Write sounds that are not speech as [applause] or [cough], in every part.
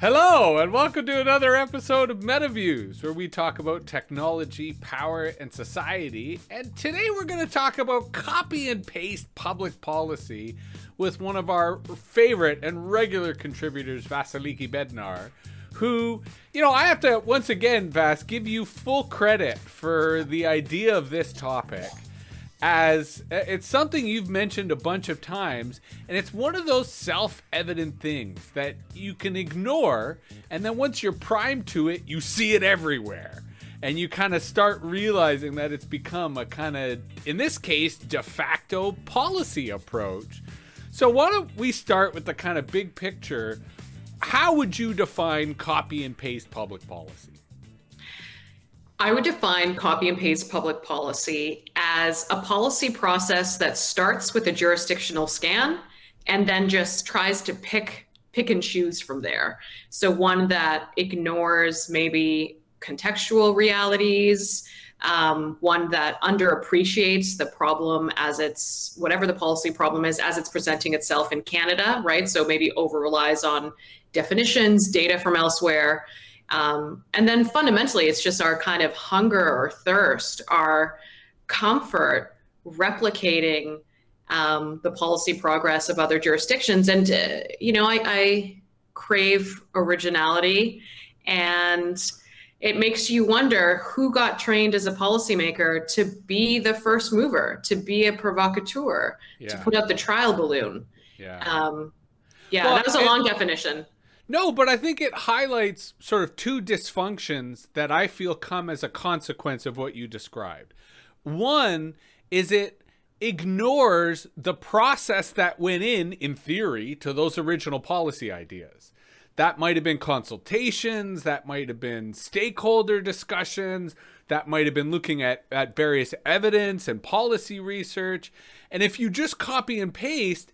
Hello, and welcome to another episode of MetaViews, where we talk about technology, power, and society. And today we're going to talk about copy and paste public policy with one of our favorite and regular contributors, Vasiliki Bednar, who, you know, I have to once again, Vas, give you full credit for the idea of this topic as uh, it's something you've mentioned a bunch of times and it's one of those self-evident things that you can ignore and then once you're primed to it you see it everywhere. And you kind of start realizing that it's become a kind of in this case de facto policy approach. So why don't we start with the kind of big picture? How would you define copy and paste public policy I would define copy and paste public policy as a policy process that starts with a jurisdictional scan and then just tries to pick pick and choose from there. So one that ignores maybe contextual realities, um, one that underappreciates the problem as it's whatever the policy problem is as it's presenting itself in Canada, right? So maybe over relies on definitions, data from elsewhere um, and then fundamentally, it's just our kind of hunger or thirst, our comfort replicating um, the policy progress of other jurisdictions. And, uh, you know, I, I crave originality and it makes you wonder who got trained as a policymaker to be the first mover, to be a provocateur, yeah. to put out the trial balloon. Yeah. Um, yeah, well, that was a long definition. No, but I think it highlights sort of two dysfunctions that I feel come as a consequence of what you described. One is it ignores the process that went in, in theory, to those original policy ideas. That might have been consultations, that might have been stakeholder discussions, that might have been looking at, at various evidence and policy research. And if you just copy and paste,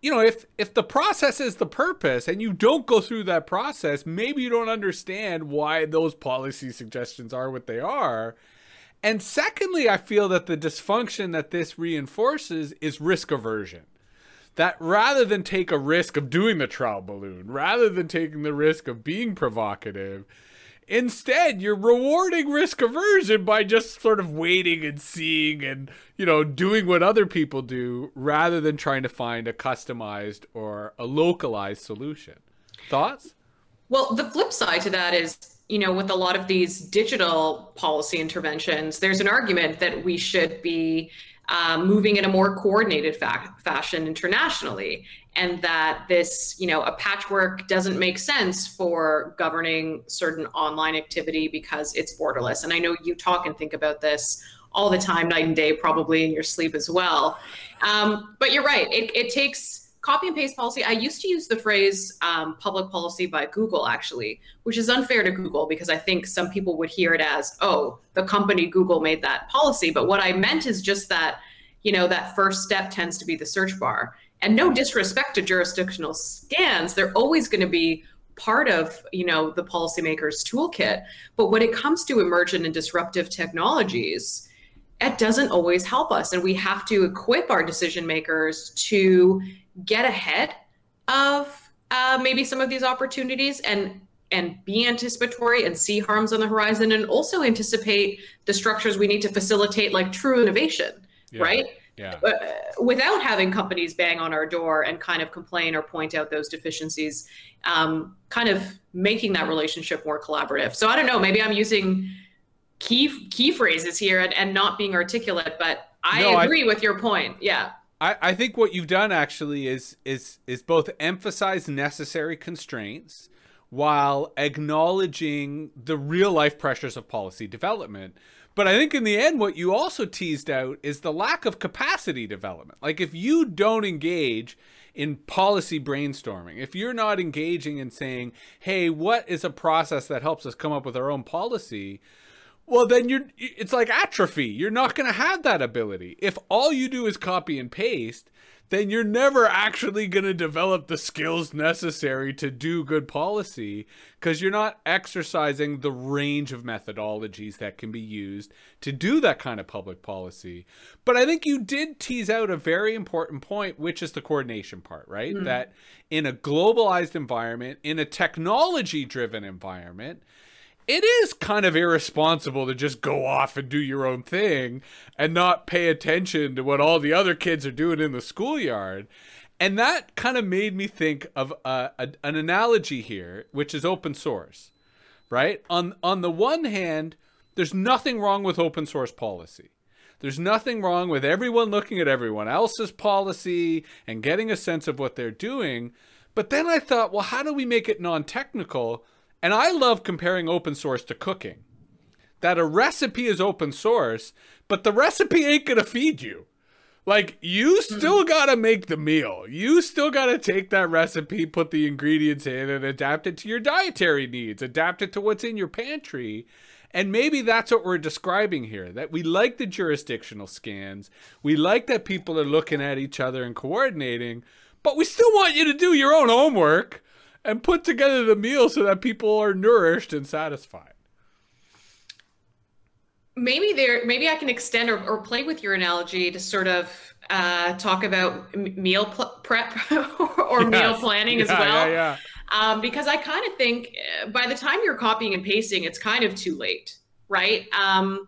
you know, if if the process is the purpose and you don't go through that process, maybe you don't understand why those policy suggestions are what they are. And secondly, I feel that the dysfunction that this reinforces is risk aversion. That rather than take a risk of doing the trial balloon, rather than taking the risk of being provocative, Instead, you're rewarding risk aversion by just sort of waiting and seeing and, you know, doing what other people do rather than trying to find a customized or a localized solution. Thoughts? Well, the flip side to that is, you know, with a lot of these digital policy interventions, there's an argument that we should be um, moving in a more coordinated fa- fashion internationally and that this you know a patchwork doesn't make sense for governing certain online activity because it's borderless. And i know you talk and think about this all the time night and day probably in your sleep as well. Um, but you're right. It, it, takes copy and paste policy. I used to use the phrase um, public policy by google actually which is unfair to google because i think some people would hear it as oh the company google made that policy. But what i meant is just that you know that first step tends to be the search bar and no disrespect to jurisdictional scans they're always going to be part of you know the policymaker's toolkit. But when it comes to emergent and disruptive technologies it doesn't always help us. And we have to equip our decision makers to get ahead of uh, maybe some of these opportunities and and be anticipatory and see harms on the horizon and also anticipate the structures we need to facilitate like true innovation yeah. right yeah. Uh, without having companies bang on our door and kind of complain or point out those deficiencies, um, kind of making that relationship more collaborative. So I don't know, maybe I'm using key key phrases here and, and not being articulate, but I no, agree I, with your point. Yeah. I, I think what you've done actually is is is both emphasize necessary constraints while acknowledging the real life pressures of policy development. But I think in the end, what you also teased out is the lack of capacity development. Like if you don't engage in policy brainstorming, if you're not engaging in saying, hey, what is a process that helps us come up with our own policy? Well, then you're, it's like atrophy. You're not going to have that ability. If all you do is copy and paste, then you're never actually going to develop the skills necessary to do good policy because you're not exercising the range of methodologies that can be used to do that kind of public policy. But I think you did tease out a very important point, which is the coordination part, right? Mm. That in a globalized environment, in a technology driven environment, it is kind of irresponsible to just go off and do your own thing and not pay attention to what all the other kids are doing in the schoolyard. And that kind of made me think of uh, a, an analogy here, which is open source, right? On on the one hand, there's nothing wrong with open source policy. There's nothing wrong with everyone looking at everyone else's policy and getting a sense of what they're doing. But then I thought, well, how do we make it non-technical? And I love comparing open source to cooking. That a recipe is open source, but the recipe ain't going to feed you. Like, you hmm. still got to make the meal. You still got to take that recipe, put the ingredients in, and adapt it to your dietary needs, adapt it to what's in your pantry. And maybe that's what we're describing here that we like the jurisdictional scans. We like that people are looking at each other and coordinating, but we still want you to do your own homework and put together the meal so that people are nourished and satisfied. Maybe there, maybe I can extend or, or play with your analogy to sort of uh, talk about meal pl- prep [laughs] or yes. meal planning yeah, as well. Yeah, yeah. Um, because I kind of think uh, by the time you're copying and pasting, it's kind of too late, right? Um,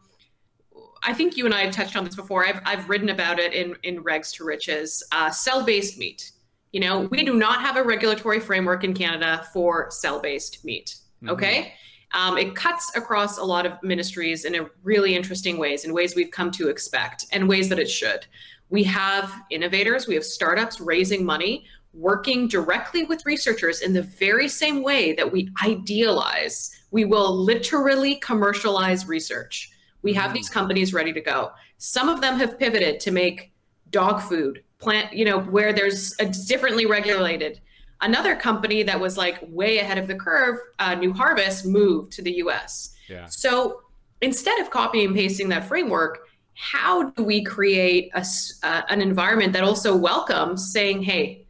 I think you and I have touched on this before. I've, I've written about it in, in Regs to Riches. Uh, cell based meat you know, we do not have a regulatory framework in Canada for cell based meat. Mm-hmm. Okay. Um, it cuts across a lot of ministries in a really interesting ways, in ways we've come to expect, and ways that it should. We have innovators, we have startups raising money, working directly with researchers in the very same way that we idealize. We will literally commercialize research. We have mm-hmm. these companies ready to go. Some of them have pivoted to make dog food plant, you know, where there's a differently regulated. Another company that was like way ahead of the curve, uh, New Harvest, moved to the US. Yeah. So instead of copying and pasting that framework, how do we create a, uh, an environment that also welcomes saying, hey,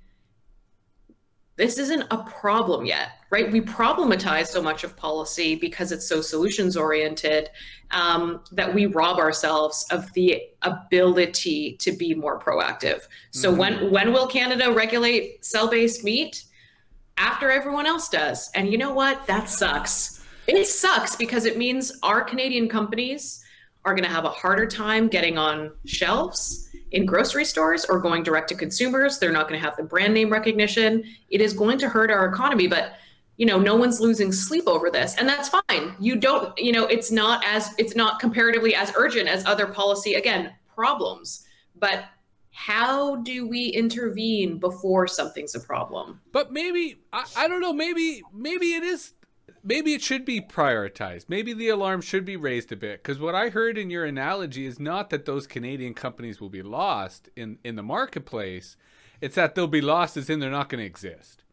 this isn't a problem yet, right? We problematize so much of policy because it's so solutions oriented um, that we rob ourselves of the ability to be more proactive. So mm-hmm. when when will Canada regulate cell based meat? After everyone else does, and you know what? That sucks. It sucks because it means our Canadian companies are going to have a harder time getting on shelves in grocery stores or going direct to consumers. They're not going to have the brand name recognition. It is going to hurt our economy, but you know, no one's losing sleep over this, and that's fine. You don't, you know, it's not as it's not comparatively as urgent as other policy again problems, but how do we intervene before something's a problem? But maybe I, I don't know. Maybe maybe it is maybe it should be prioritized. Maybe the alarm should be raised a bit because what I heard in your analogy is not that those Canadian companies will be lost in in the marketplace. It's that they'll be lost as in they're not going to exist,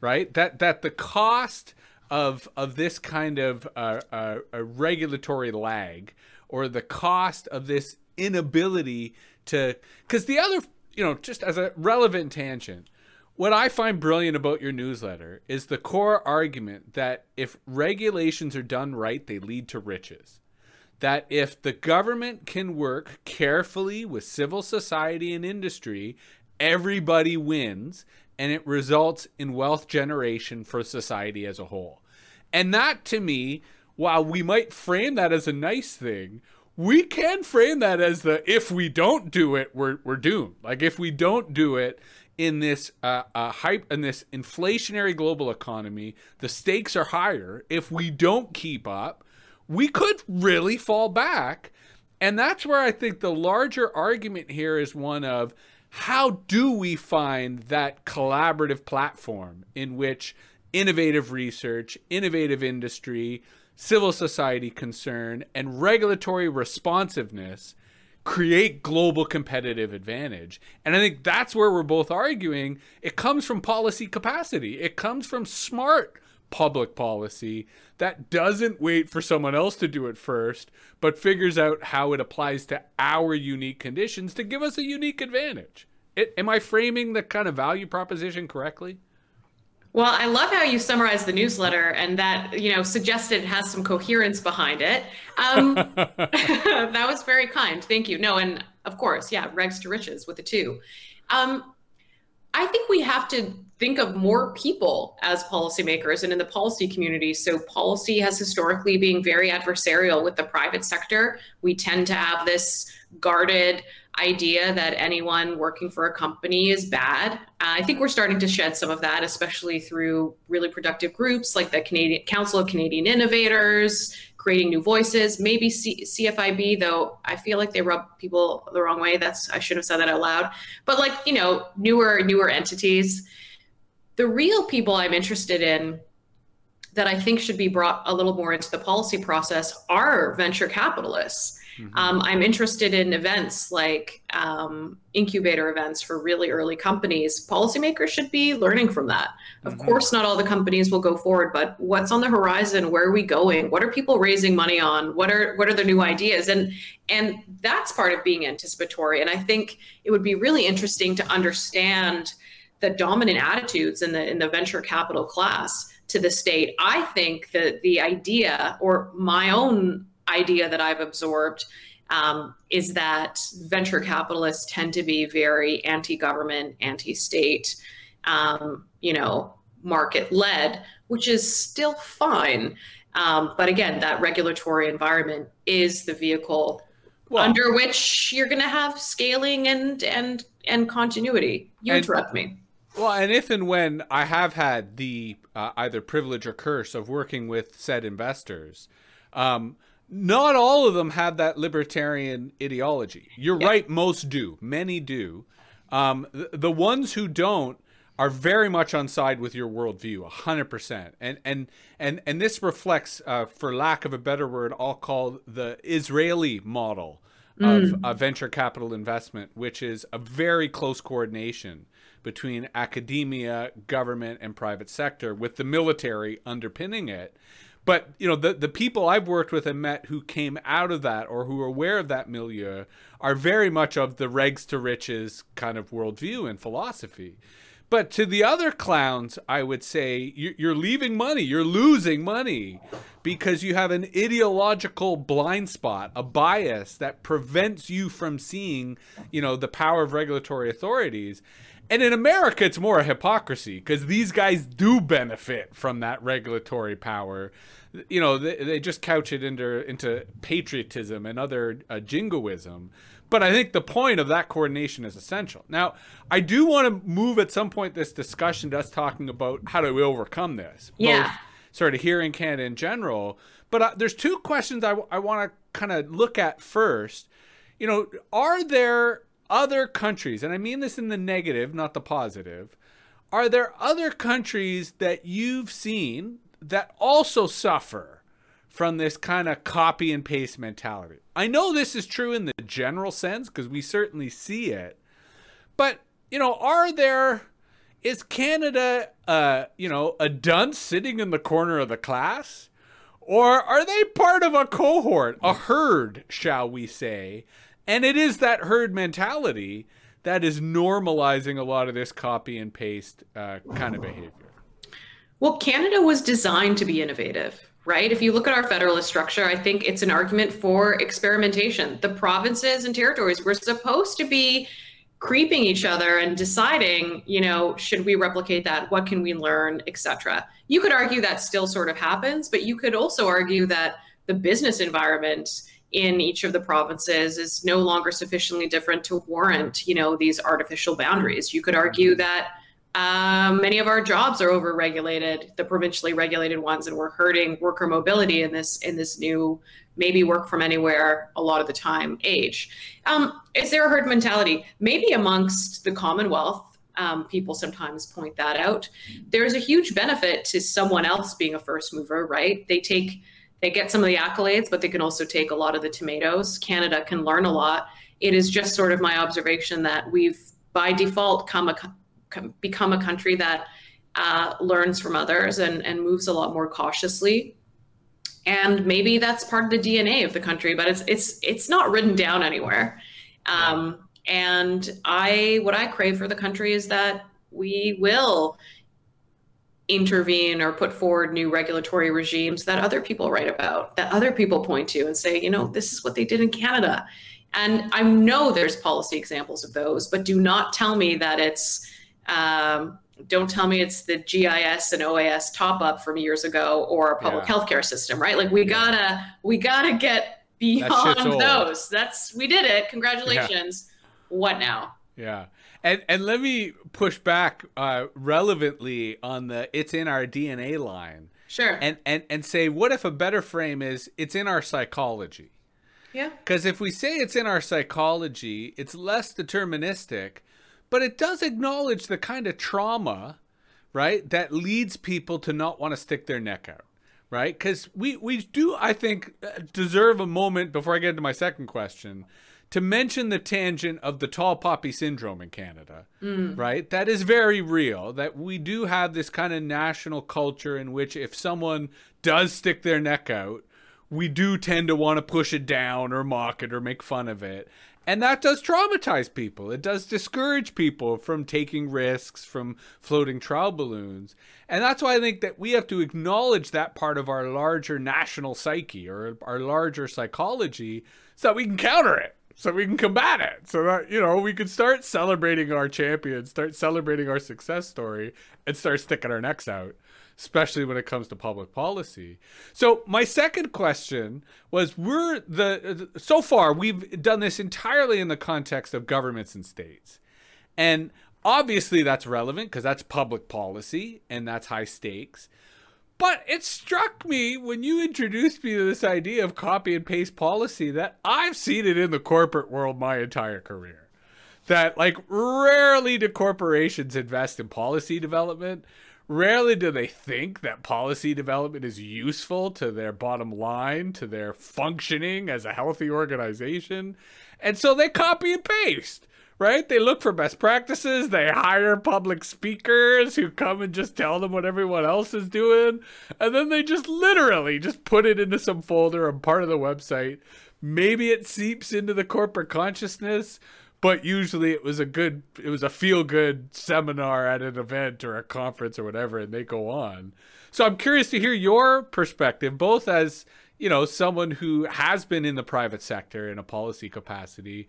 right? That that the cost of of this kind of uh, uh, a regulatory lag or the cost of this inability to because the other you know just as a relevant tangent what I find brilliant about your newsletter is the core argument that if regulations are done right, they lead to riches. That if the government can work carefully with civil society and industry, everybody wins and it results in wealth generation for society as a whole. And that to me, while we might frame that as a nice thing, we can frame that as the if we don't do it, we're, we're doomed. Like if we don't do it, in this uh, uh, hype in this inflationary global economy, the stakes are higher. If we don't keep up, we could really fall back. And that's where I think the larger argument here is one of how do we find that collaborative platform in which innovative research, innovative industry, civil society concern, and regulatory responsiveness create global competitive advantage. And I think that's where we're both arguing. It comes from policy capacity, it comes from smart public policy that doesn't wait for someone else to do it first, but figures out how it applies to our unique conditions to give us a unique advantage. Am I framing the kind of value proposition correctly? Well, I love how you summarize the newsletter and that, you know, suggested it has some coherence behind it. Um, [laughs] [laughs] that was very kind. Thank you. No, and of course, yeah, regs to riches with the two. Um, I think we have to think of more people as policymakers and in the policy community. So, policy has historically been very adversarial with the private sector. We tend to have this guarded idea that anyone working for a company is bad. Uh, I think we're starting to shed some of that, especially through really productive groups like the Canadian Council of Canadian Innovators, creating new voices. Maybe C- CFIB, though I feel like they rub people the wrong way. That's I shouldn't have said that out loud. But like you know, newer newer entities. The real people I'm interested in that I think should be brought a little more into the policy process are venture capitalists Mm-hmm. Um, I'm interested in events like um, incubator events for really early companies. Policymakers should be learning from that. Of mm-hmm. course, not all the companies will go forward, but what's on the horizon? Where are we going? What are people raising money on? What are what are the new ideas? And and that's part of being anticipatory. And I think it would be really interesting to understand the dominant attitudes in the in the venture capital class to the state. I think that the idea or my own idea that I've absorbed um, is that venture capitalists tend to be very anti-government, anti-state, um, you know, market-led, which is still fine. Um, but again, that regulatory environment is the vehicle well, under which you're going to have scaling and and and continuity. You and, interrupt me. Well, and if and when I have had the uh, either privilege or curse of working with said investors, um, not all of them have that libertarian ideology. You're yeah. right, most do. Many do. Um, the, the ones who don't are very much on side with your worldview, hundred percent. And and and and this reflects, uh, for lack of a better word, I'll call the Israeli model of mm. venture capital investment, which is a very close coordination between academia, government, and private sector, with the military underpinning it. But you know, the the people I've worked with and met who came out of that or who are aware of that milieu are very much of the regs to riches kind of worldview and philosophy. But to the other clowns, I would say you're leaving money, you're losing money because you have an ideological blind spot, a bias that prevents you from seeing, you know, the power of regulatory authorities. And in America, it's more a hypocrisy because these guys do benefit from that regulatory power. You know they, they just couch it into into patriotism and other uh, jingoism. But i think the point of that coordination is essential. Now i do want to move at some point this discussion to us talking about how do we overcome this yeah. both sort of here in canada in general. But uh, there's two questions i, I want to kind of look at first. You know are there other countries and i mean this in the negative not the positive are there other countries that you've seen that also suffer from this kind of copy and paste mentality. I know this is true in the general sense because we certainly see it. But, you know, are there is Canada uh, you know, a dunce sitting in the corner of the class? Or are they part of a cohort, a herd, shall we say? And it is that herd mentality that is normalizing a lot of this copy and paste uh, kind of behavior. Well, Canada was designed to be innovative, right? If you look at our federalist structure, I think it's an argument for experimentation. The provinces and territories were supposed to be creeping each other and deciding, you know, should we replicate that? What can we learn, etc. You could argue that still sort of happens, but you could also argue that the business environment in each of the provinces is no longer sufficiently different to warrant, you know, these artificial boundaries. You could argue that um, many of our jobs are overregulated, the provincially regulated ones, and we're hurting worker mobility in this in this new maybe work from anywhere a lot of the time age. Um, is there a herd mentality? Maybe amongst the Commonwealth. Um, people sometimes point that out. There's a huge benefit to someone else being a first mover, right? They take, they get some of the accolades, but they can also take a lot of the tomatoes. Canada can learn a lot. It is just sort of my observation that we've by default come a, become a country that uh, learns from others and, and moves a lot more cautiously. And maybe that's part of the DNA of the country, but it's it's it's not written down anywhere. Um, And I, what I crave for the country is that we will intervene or put forward new regulatory regimes that other people write about, that other people point to and say, you know, this is what they did in Canada. And I know there's policy examples of those, but do not tell me that it's, um, don't tell me it's the GIS and OAS top up from years ago or a public yeah. healthcare system, right? Like we gotta, we gotta get beyond that those. That's, we did it. Congratulations. Yeah. What now? Yeah. And and let me push back uh, relevantly on the it's in our DNA line. Sure. And and and say what if a better frame is it's in our psychology. Yeah. Because if we say it's in our psychology, it's less deterministic, but it does acknowledge the kind of trauma, right, that leads people to not want to stick their neck out, right? Because we we do, I think, uh, deserve a moment before I get into my second question to mention the tangent of the tall poppy syndrome in Canada, mm. right? That is very real. That we do have this kind of national culture in which if someone does stick their neck out, we do tend to want to push it down or mock it or make fun of it. And that does traumatize people. It does discourage people from taking risks, from floating trial balloons. And that's why I think that we have to acknowledge that part of our larger national psyche or our larger psychology so that we can counter it so we can combat it. So that you know we can start celebrating our champions start celebrating our success story and start sticking our necks out especially when it comes to public policy. So my second question was we're the so far we've done this entirely in the context of governments and states. And obviously that's relevant because that's public policy and that's high stakes but it struck me when you introduced me to this idea of copy and paste policy that I've seen it in the corporate world my entire career. That, like, rarely do corporations invest in policy development. Rarely do they think that policy development is useful to their bottom line, to their functioning as a healthy organization. And so they copy and paste right? They look for best practices. They hire public speakers who come and just tell them what everyone else is doing. And then they just literally just put it into some folder and part of the website. Maybe it seeps into the corporate consciousness, but usually it was a good it was a feel good seminar at an event or a conference or whatever and they go on. So I'm curious to hear your perspective both as, you know, someone who has been in the private sector in a policy capacity,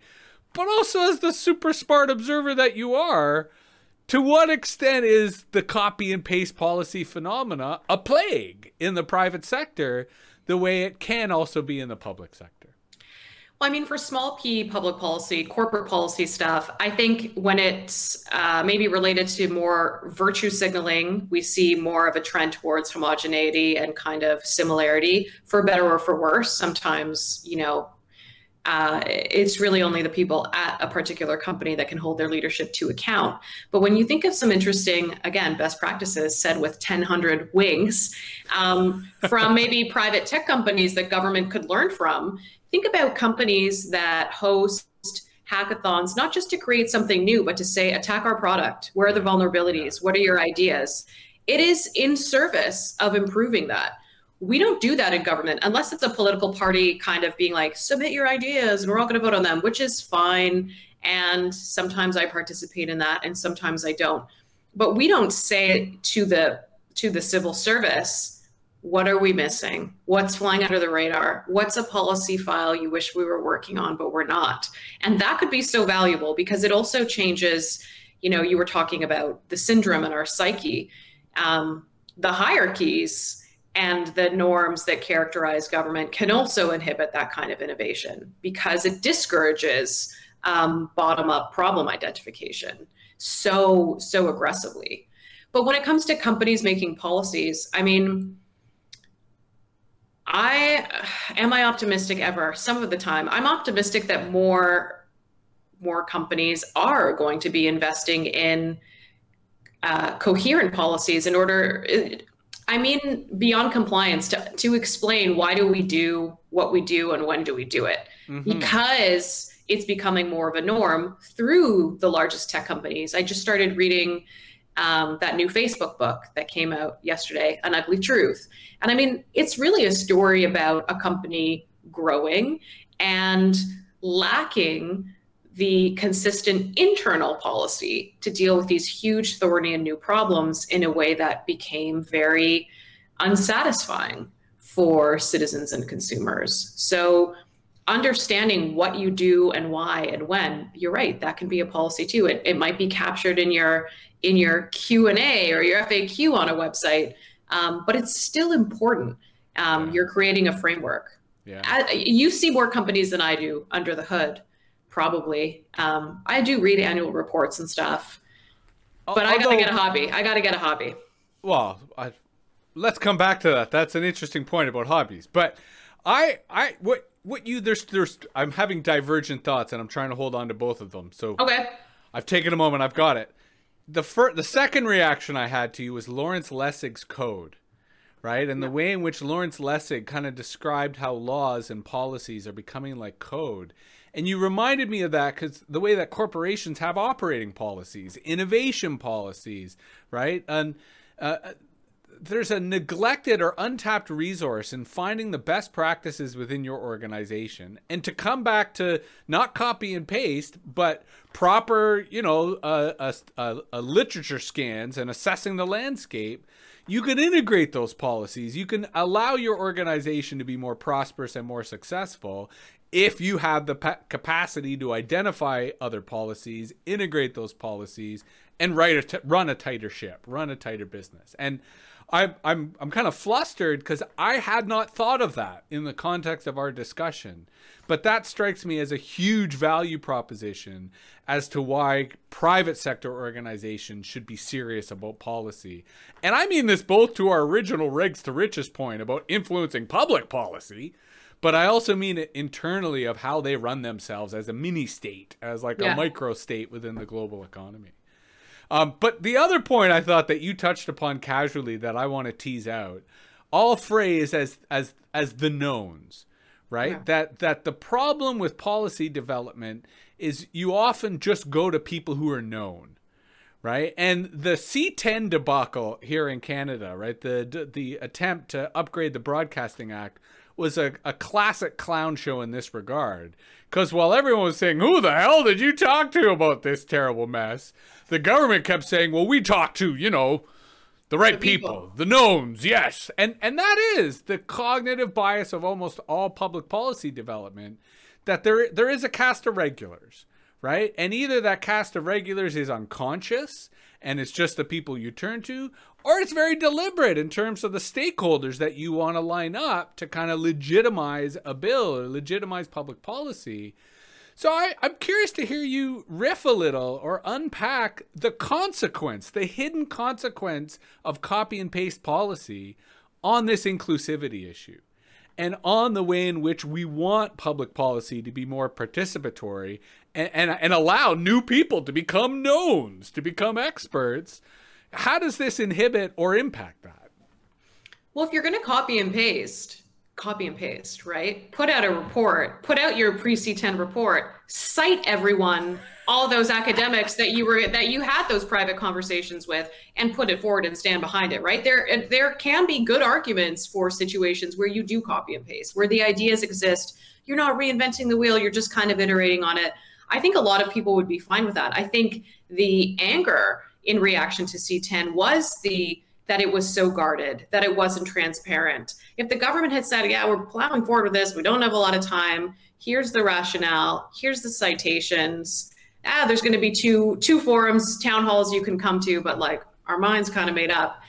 but also as the super smart observer that you are, to what extent is the copy and paste policy phenomena a plague in the private sector the way it can also be in the public sector? Well, I mean, for small p public policy, corporate policy stuff, I think when it's uh, maybe related to more virtue signaling, we see more of a trend towards homogeneity and kind of similarity, for better or for worse. Sometimes, you know, uh, it's really only the people at a particular company that can hold their leadership to account. But when you think of some interesting, again, best practices said with 1,000 wings um, from maybe [laughs] private tech companies that government could learn from, think about companies that host hackathons, not just to create something new, but to say, attack our product. Where are the vulnerabilities? What are your ideas? It is in service of improving that we don't do that in government unless it's a political party kind of being like submit your ideas and we're all going to vote on them which is fine. And sometimes i participate in that and sometimes i don't. But we don't say to the to the civil service what are we missing? What's flying under the radar? What's a policy file you wish we were working on but we're not? And that could be so valuable because it also changes you know you were talking about the syndrome in our psyche. Um, the hierarchies and the norms that characterize government can also inhibit that kind of innovation because it discourages um, bottom up problem identification so so aggressively. But when it comes to companies making policies i mean i am i optimistic ever? Some of the time i'm optimistic that more more companies are going to be investing in uh, coherent policies in order I mean, beyond compliance, to, to explain why do we do what we do and when do we do it? Mm-hmm. Because it's becoming more of a norm through the largest tech companies. I just started reading um, that new Facebook book that came out yesterday, An Ugly Truth. And I mean, it's really a story about a company growing and lacking the consistent internal policy to deal with these huge, thorny, and new problems in a way that became very unsatisfying for citizens and consumers. So, understanding what you do and why and when, you're right, that can be a policy too. It, it might be captured in your in your Q and A or your FAQ on a website, um, but it's still important. Um, yeah. You're creating a framework. Yeah. you see more companies than I do under the hood probably. Um, I do read annual reports and stuff, but Although, I gotta get a hobby. I gotta get a hobby. Well, I, let's come back to that. That's an interesting point about hobbies. But I, I, what, what you there's, there's, I'm having divergent thoughts, and I'm trying to hold on to both of them. So okay, I've taken a moment. I've got it. The first, the second reaction I had to you was Lawrence Lessig's code right? And the way in which Lawrence Lessig kind of described how laws and policies are becoming like code and you reminded me of that because the way that corporations have operating policies, innovation policies, right? And uh, uh, there's a neglected or untapped resource in finding the best practices within your organization. And to come back to not copy and paste but proper you know uh, uh, literature scans and assessing the landscape you can integrate those policies. You can allow your organization to be more prosperous and more successful if you have the pa- capacity to identify other policies, integrate those policies, and a t- run a tighter ship, run a tighter business. And I'm I'm I'm kind of flustered because I had not thought of that in the context of our discussion. But that strikes me as a huge value proposition as to why private sector organizations should be serious about policy. And I mean this both to our original Regs to Riches point about influencing public policy, but I also mean it internally of how they run themselves as a mini state, as like yeah. a micro state within the global economy. Um, but the other point I thought that you touched upon casually that I want to tease out, all phrase as as as the knowns, right? Yeah. That that the problem with policy development is you often just go to people who are known right? And the C10 debacle here in Canada, right? The the attempt to upgrade the Broadcasting Act was a, a classic clown show in this regard. Because while everyone was saying, Who the hell did you talk to about this terrible mess? The government kept saying, Well, we talked to, you know, the right the people. people. the knowns, yes. And and that is the cognitive bias of almost all public policy development, that there there is a cast of regulars, right? And either that cast of regulars is unconscious and it's just the people you turn to, or it's very deliberate in terms of the stakeholders that you want to line up to kind of legitimize a bill or legitimize public policy. So I, I'm curious to hear you riff a little or unpack the consequence, the hidden consequence of copy and paste policy on this inclusivity issue and on the way in which we want public policy to be more participatory and, and, and allow new people to become knowns, to become experts. How does this inhibit or impact that? Well, if you're going to copy and paste, copy and paste, right? Put out a report, put out your pre C10 report, cite everyone, all those academics that you were that you had those private conversations with and put it forward and stand behind it, right? There there can be good arguments for situations where you do copy and paste, where the ideas exist. You're not reinventing the wheel, you're just kind of iterating on it. I think a lot of people would be fine with that. I think the anger in reaction to C10 was the that it was so guarded, that it wasn't transparent. If the government had said, yeah, we're plowing forward with this, we don't have a lot of time, here's the rationale, here's the citations. Ah, there's going to be two two forums, town halls you can come to, but like our minds kind of made up.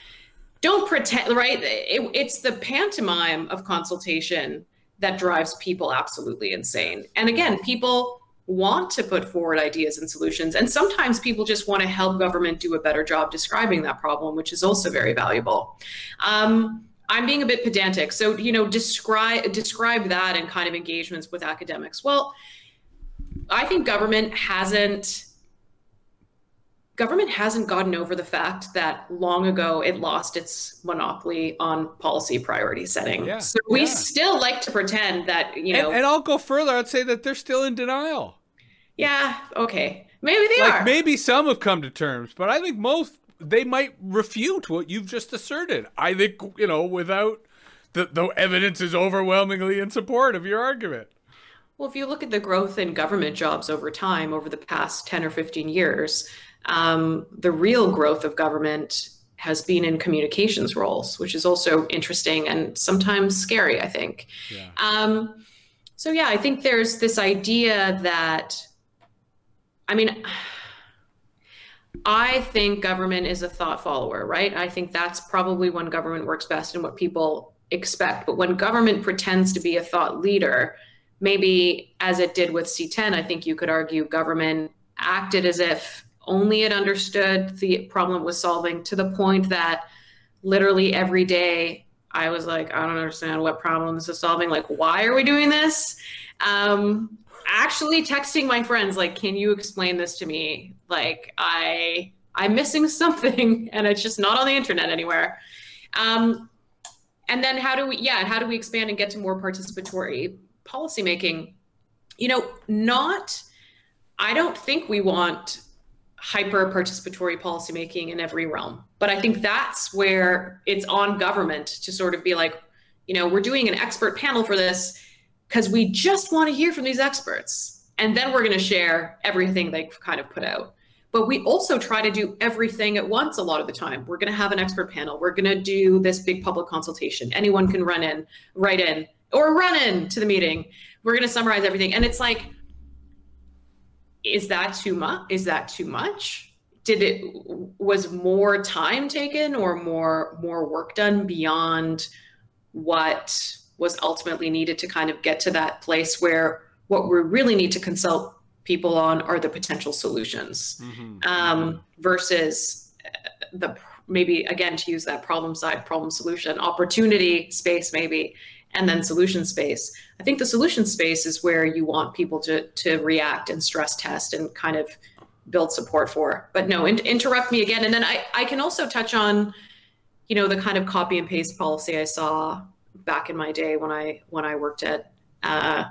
Don't pretend, right? It, it's the pantomime of consultation that drives people absolutely insane. And again, people want to put forward ideas and solutions. And sometimes people just want to help government do a better job describing that problem, which is also very valuable. Um, I'm being a bit pedantic. So, you know, describe describe that and kind of engagements with academics. Well, I think government hasn't government hasn't gotten over the fact that long ago it lost its monopoly on policy priority setting. Yeah, so we yeah. still like to pretend that, you know. And, and, I'll go further. I'd say that they're still in denial. Yeah, okay. Maybe they like are. Maybe some have come to terms, but I think most they might refute what you've just asserted. I think, you know, without the, the evidence is overwhelmingly in support of your argument. Well, if you look at the growth in government jobs over time, over the past 10 or 15 years, um, the real growth of government has been in communications roles, which is also interesting and sometimes scary, I think. Yeah. Um, so, yeah, I think there's this idea that, I mean, I think government is a thought follower, right? I think that's probably when government works best and what people expect. But when government pretends to be a thought leader, maybe as it did with C10, I think you could argue government acted as if only it understood the problem it was solving to the point that literally every day I was like, I don't understand what problem this is solving. Like, why are we doing this? Um, actually texting my friends, like, can you explain this to me? Like, I I'm missing [laughs] something and it's just not on the internet anywhere. Um, and then how do we yeah, how do we expand and get to more participatory policymaking? You know, not I don't think we want hyper participatory policymaking in every realm. But I think that's where it's on government to sort of be like, you know, we're doing an expert panel for this because we just want to hear from these experts. And then we're going to share everything they've kind of put out. But we also try to do everything at once a lot of the time. We're going to have an expert panel. We're going to do this big public consultation. Anyone can run in, write in, or run in to the meeting. We're going to summarize everything. And it's like, is that too much is that too much? Did it was more time taken or more more work done beyond what was ultimately needed to kind of get to that place where what we really need to consult people on are the potential solutions? Mm-hmm. um, versus uh, the maybe again to use that problem side problem solution opportunity space maybe and then solution space. I think the solution space is where you want people to to react and stress test and kind of build support for. But no, in, interrupt me again, and then I I can also touch on, you know, the kind of copy and paste policy I saw back in my day when I when I worked at uh,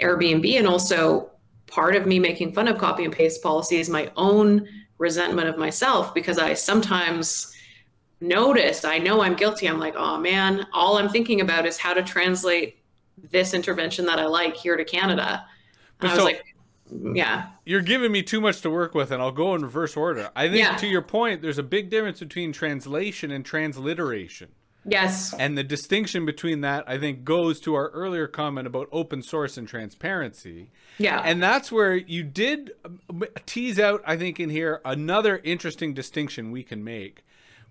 Airbnb, and also part of me making fun of copy and paste policy is my own resentment of myself because I sometimes noticed, I know I'm guilty. I'm like, oh man, all I'm thinking about is how to translate this intervention that I like here to Canada. And I was so, like, yeah. You're giving me too much to work with, and I'll go in reverse order. I think, yeah. to your point, there's a big difference between translation and transliteration. Yes. And the distinction between that, I think, goes to our earlier comment about open source and transparency. Yeah. And that's where you did um, tease out, I think, in here another interesting distinction we can make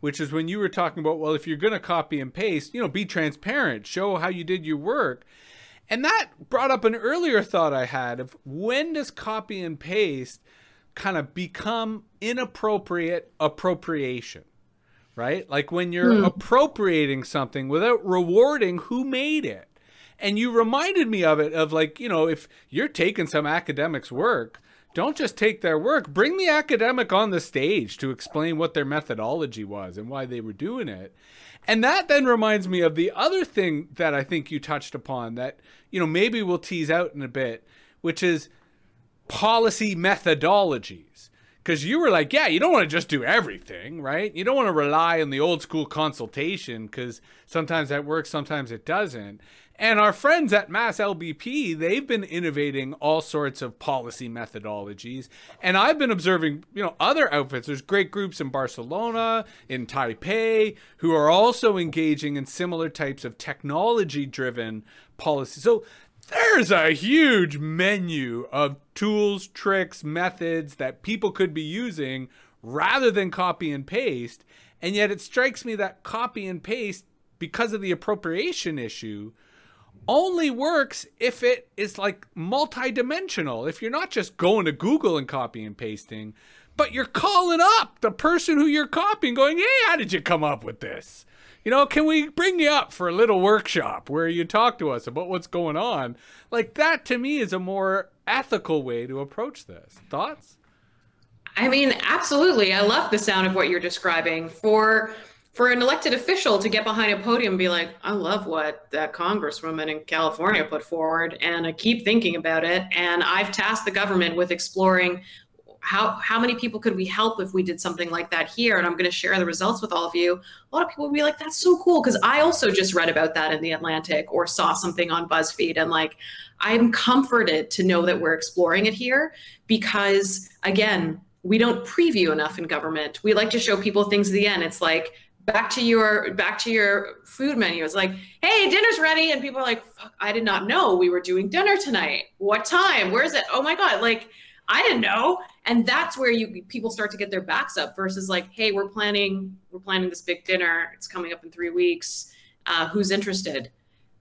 which is when you were talking about, well, if you're going to copy and paste, you know, be transparent, show how you did your work. And that brought up an earlier thought I had of when does copy and paste kind of become inappropriate appropriation? Right? Like when you're mm. appropriating something without rewarding who made it. And you reminded me of it of like, you know, if you're taking some academics' work, don't just take their work. Bring the academic on the stage to explain what their methodology was and why they were doing it. And that then reminds me of the other thing that I think you touched upon that, you know, maybe we'll tease out in a bit, which is policy methodologies. Because you were like, yeah, you don't want to just do everything, right? You don't want to rely on the old school consultation because sometimes that works, sometimes it doesn't. And our friends at Mass LBP, they've been innovating all sorts of policy methodologies. And I've been observing, you know, other outfits. There's great groups in Barcelona, in Taipei, who are also engaging in similar types of technology driven policy. So there's a huge menu of tools, tricks, methods that people could be using rather than copy and paste. And yet it strikes me that copy and paste, because of the appropriation issue, only works if it is like multidimensional. If you're not just going to Google and copy and pasting, but you're calling up the person who you're copying, going, Hey, how did you come up with this? You know, can we bring you up for a little workshop where you talk to us about what's going on? Like, that to me is a more ethical way to approach this. Thoughts? I mean, absolutely. I love the sound of what you're describing. For for an elected official to get behind a podium and be like, I love what that congresswoman in California put forward, and I keep thinking about it. And I've tasked the government with exploring how how many people could we help if we did something like that here and i'm going to share the results with all of you a lot of people would be like that's so cool because i also just read about that in the atlantic or saw something on buzzfeed and like i'm comforted to know that we're exploring it here because again we don't preview enough in government we like to show people things at the end it's like back to your back to your food menu it's like hey dinner's ready and people are like i did not know we were doing dinner tonight what time where is it oh my god like I didn't know. And that's where you people start to get their backs up versus like, hey, we're planning we're planning this big dinner. It's coming up in three weeks. Uh, who's interested?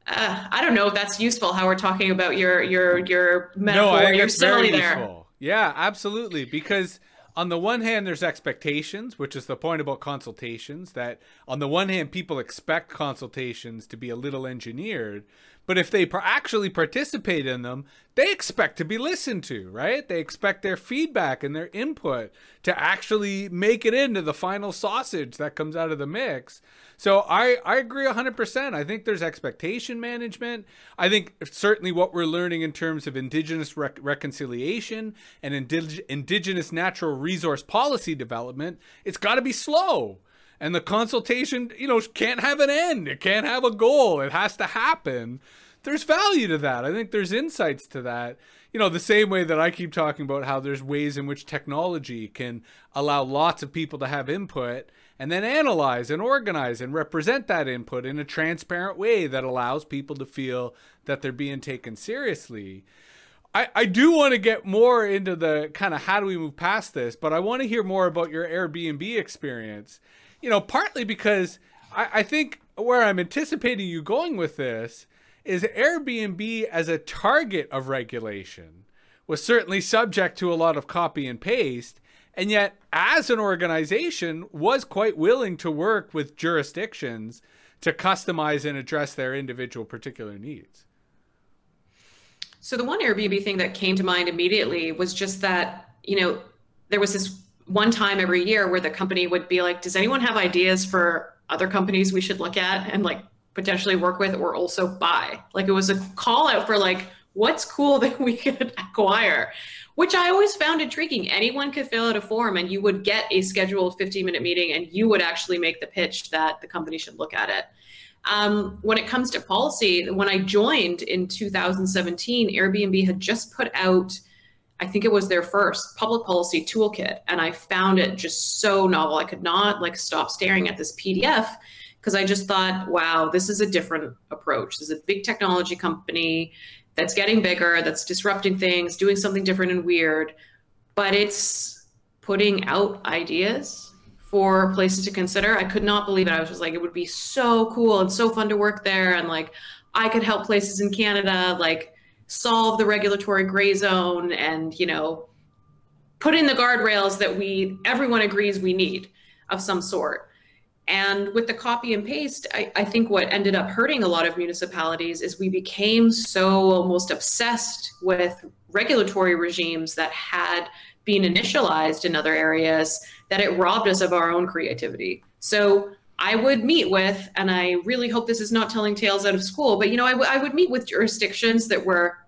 Uh, I don't know if that's useful. How we're talking about your your your metaphor, no, your simile there. Useful. Yeah, absolutely. Because on the one hand, there's expectations, which is the point about consultations. That on the one hand, people expect consultations to be a little engineered, but if they actually participate in them, they expect to be listened to, right? They expect their feedback and their input to actually make it into the final sausage that comes out of the mix. So I, I agree 100%. I think there's expectation management. I think certainly what we're learning in terms of indigenous rec- reconciliation and indig- indigenous natural resource policy development, it's got to be slow and the consultation, you know, can't have an end. It can't have a goal. It has to happen. There's value to that. I think there's insights to that. You know, the same way that I keep talking about how there's ways in which technology can allow lots of people to have input and then analyze and organize and represent that input in a transparent way that allows people to feel that they're being taken seriously. I, I do want to get more into the kind of how do we move past this, but I want to hear more about your Airbnb experience you know, partly because I, I think where I'm anticipating you going with this is Airbnb as a target of regulation was certainly subject to a lot of copy and paste and yet as an organization was quite willing to work with jurisdictions to customize and address their individual particular needs. So the one airbnb thing that came to mind immediately was just that you know there was this one time every year where the company would be like, does anyone have ideas for other companies we should look at and like potentially work with or also buy? Like it was a call out for like, what's cool [laughs] that we could acquire, which I always found intriguing. Anyone could fill out a form and you would get a scheduled 15 minute meeting and you would actually make the pitch that the company should look at it. Um, when it comes to policy, when I joined in 2017, Airbnb had just put out I think it was their first public policy toolkit. And I found it just so novel. I could not like stop staring at this PDF because I just thought, wow, this is a different approach. This is a big technology company that's getting bigger, that's disrupting things, doing something different and weird, but it's putting out ideas for places to consider. I could not believe it. I was just like, it would be so cool and so fun to work there. And like, I could help places in Canada. Like, solve the regulatory gray zone and you know put in the guardrails that we everyone agrees we need of some sort. And with the copy and paste I, I, think what ended up hurting a lot of municipalities is we became so almost obsessed with regulatory regimes that had been initialized in other areas that it robbed us of our own creativity. So I would meet with, and I really hope this is not telling tales out of school, but you know, I, w- I would meet with jurisdictions that were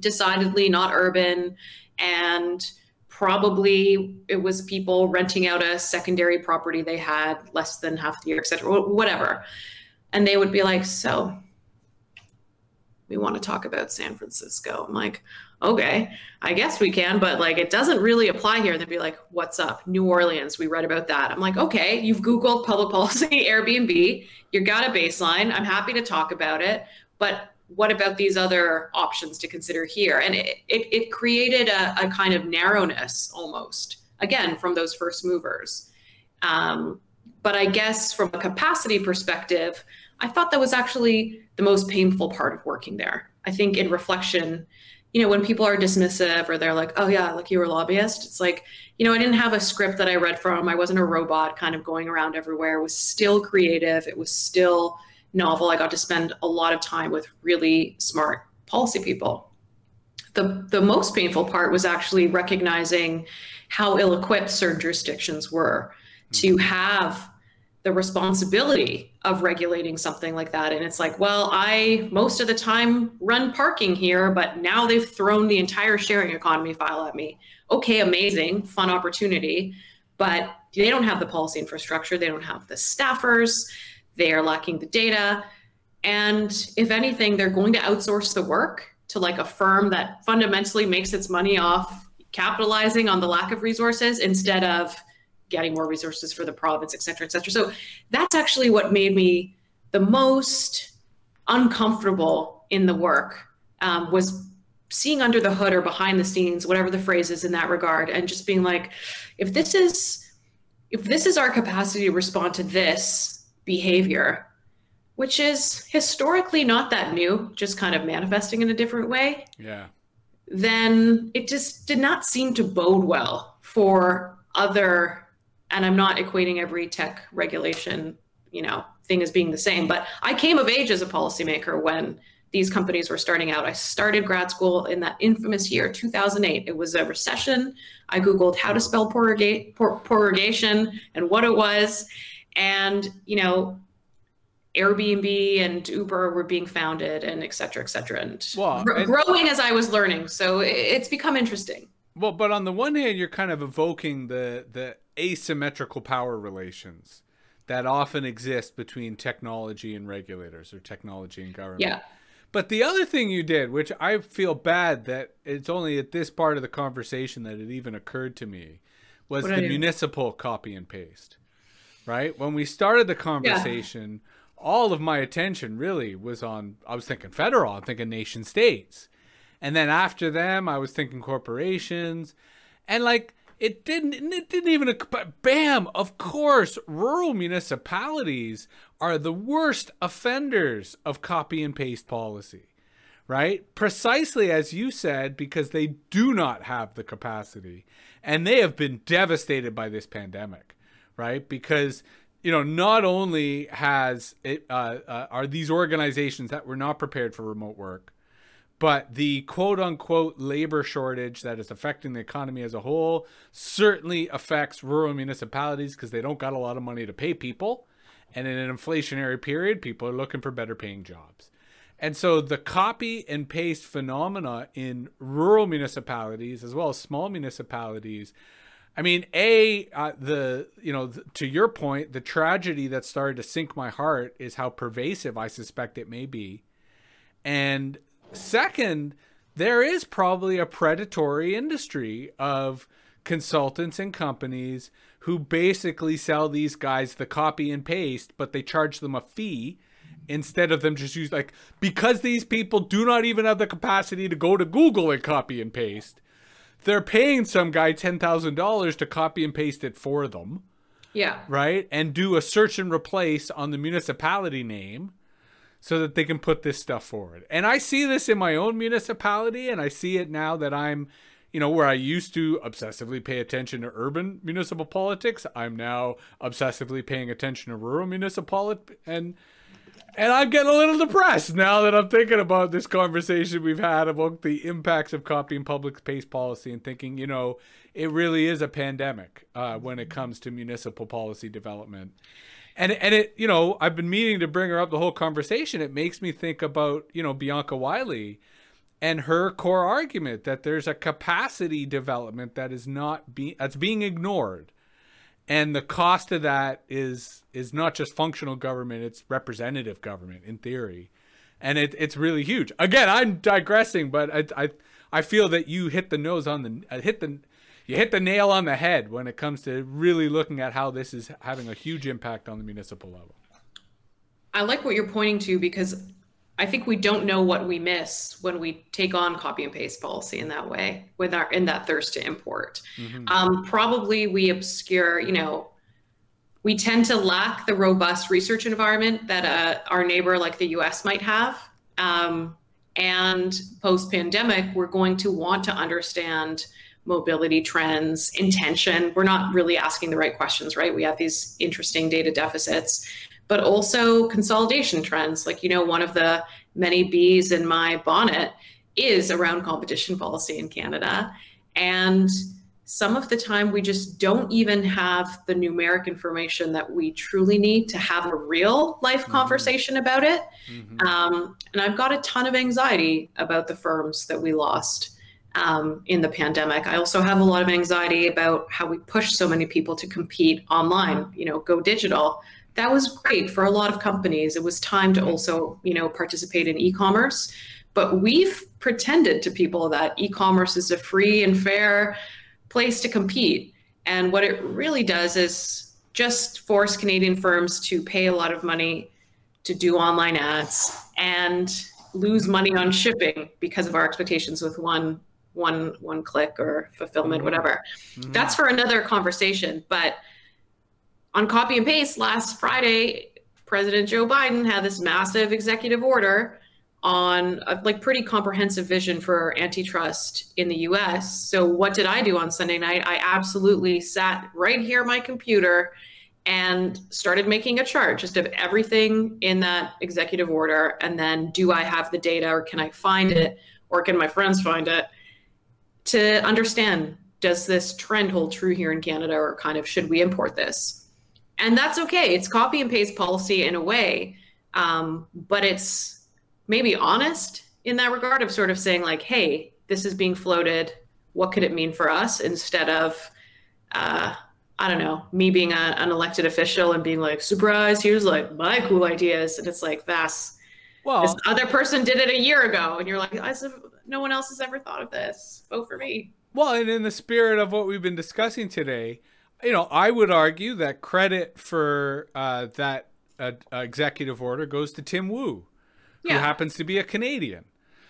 decidedly not urban and probably it was people renting out a secondary property they had less than half the year etc whatever. And they would be like so we want to talk about san francisco. I'm like okay i guess we can but like it doesn't really apply here. They'd be like what's up? New orleans we read about that. I'm like okay you've googled public [laughs] policy airbnb You've got a baseline i'm happy to talk about it but what about these other options to consider here? And it, it, it created a, a, kind of narrowness almost, again, from those first movers. Um, but I guess from a capacity perspective, I thought that was actually the most painful part of working there. I think in reflection, you know, when people are dismissive or they're like, oh, yeah, like you were a lobbyist, it's like, you know, I didn't have a script that I read from. I wasn't a robot kind of going around everywhere. It was still creative. It was still novel, I got to spend a lot of time with really smart policy people. The, the most painful part was actually recognizing how ill equipped certain jurisdictions were to mm-hmm. have the responsibility of regulating something like that. And it's like, well, I most of the time run parking here, but now they've thrown the entire sharing economy file at me. Okay, amazing, fun opportunity, but they don't have the policy infrastructure, they don't have the staffers, they are lacking the data. And if anything, they're going to outsource the work to like a firm that fundamentally makes its money off capitalizing on the lack of resources instead of getting more resources for the province, et cetera, et cetera. So that's actually what made me the most uncomfortable in the work um, was seeing under the hood or behind the scenes, whatever the phrase is in that regard, and just being like, if this is if this is our capacity to respond to this behavior, mm-hmm. which is historically not that new, just kind of manifesting in a different way. Yeah. Then it just did not seem to bode well for other and I'm not equating every tech regulation, you know, thing as being the same, but I came of age as a policymaker when these companies were starting out. I started grad school in that infamous year, 2008. It was a recession. I Googled how to spell prorogation and what it was. And, you know, Airbnb and Uber were being founded and et cetera, et cetera, and, well, and growing as I was learning. So it's become interesting. Well, but on the one hand, you're kind of evoking the the asymmetrical power relations that often exist between technology and regulators or technology and government. Yeah. But the other thing you did, which I feel bad that it's only at this part of the conversation that it even occurred to me, was what the municipal copy and paste. Right? When we started the conversation, yeah. all of my attention really was on I was thinking federal, I'm thinking nation states. And then after them, I was thinking corporations. And like it didn't it didn't even but bam of course rural municipalities are the worst offenders of copy and paste policy right precisely as you said because they do not have the capacity and they have been devastated by this pandemic right because you know not only has it uh, uh, are these organizations that were not prepared for remote work but the quote unquote labor shortage that is affecting the economy as a whole certainly affects rural municipalities because they don't got a lot of money to pay people. And in an inflationary period, people are looking for better paying jobs. And so the copy and paste phenomena in rural municipalities as well as small municipalities I mean, a uh, the you know th- to your point, the tragedy that started to sink my heart is how pervasive I suspect it may be, and Second, there is probably a predatory industry of consultants and companies who basically sell these guys the copy and paste, but they charge them a fee instead of them just use like because these people do not even have the capacity to go to Google and copy and paste. They're paying some guy ten thousand dollars to copy and paste it for them. Yeah. Right? And do a search and replace on the municipality name so that they can put this stuff forward. And I see this in my own municipality, and I see it now that I'm, you know, where I used to obsessively pay attention to urban municipal politics, I'm now obsessively paying attention to rural municipal and and I'm getting a little depressed now that I'm thinking about this conversation we've had about the impacts of copying public space policy and thinking, you know, it really is a pandemic uh, when it comes to municipal policy development and and it you know I've been meaning to bring her up the whole conversation. It makes me think about you know Bianca Wylie and her core argument that there's a capacity development that is not being that's being ignored and the cost of that is is not just functional government it's representative government in theory and it, it's really huge again i'm digressing but I, I i feel that you hit the nose on the uh, hit the you hit the nail on the head when it comes to really looking at how this is having a huge impact on the municipal level. I like what you're pointing to because I think we don't know what we miss when we take on copy and paste policy in that way, with our in that thirst to import. Mm-hmm. Um, probably we obscure, you know, we tend to lack the robust research environment that uh, our neighbor like the U.S. might have. Um, and post pandemic, we're going to want to understand mobility trends, intention. We're not really asking the right questions, right? We have these interesting data deficits, but also consolidation trends. Like, you know, one of the many bees in my bonnet is around competition policy in Canada. And some of the time we just don't even have the numeric information that we truly need to have a real life mm-hmm. conversation about it. Mm-hmm. Um, and I've got a ton of anxiety about the firms that we lost um, in the pandemic. I also have a lot of anxiety about how we push so many people to compete online, you know, go digital. That was great for a lot of companies. It was time to also, you know, participate in e-commerce. But we've pretended to people that e-commerce is a free and fair place to compete. And what it really does is just force Canadian firms to pay a lot of money to do online ads and lose money on shipping because of our expectations with one one one click or fulfillment whatever mm-hmm. that's for another conversation but on copy and paste last friday president joe biden had this massive executive order on a like pretty comprehensive vision for antitrust in the US. So what did I do on Sunday night? I absolutely sat right here on my computer and started making a chart just of everything in that executive order and then do I have the data or can I find it or can my friends find it to understand does this trend hold true here in Canada or kind of should we import this? And that's okay. It's copy and paste policy in a way. Um, but it's maybe honest in that regard of sort of saying like, hey, this is being floated. What could it mean for us? Instead of, uh, I don't know, me being a, an elected official and being like, surprise, here's like my cool ideas. And it's like, "That's well, this other person did it a year ago. And you're like, no one else has ever thought of this. Vote for me. Well, and in the spirit of what we've been discussing today, you know, I would argue that credit for uh, that uh, executive order goes to Tim Wu yeah. who happens to be a Canadian.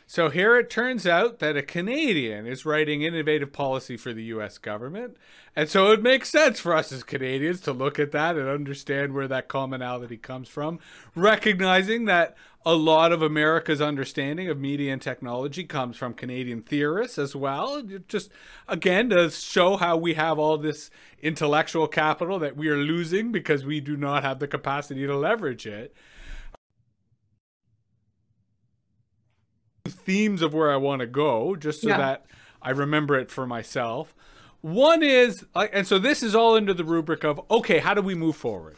So here it turns out that a Canadian is writing innovative policy for the US government. And so it makes sense for us as Canadians to look at that and understand where that commonality comes from, recognizing that a lot of America's understanding of media and technology comes from Canadian theorists as well. Just again to show how we have all this intellectual capital that we are losing because we do not have the capacity to leverage it. themes of where I want to go, just so yeah. that I remember it for myself. One is, and so this is all under the rubric of okay, how do we move forward?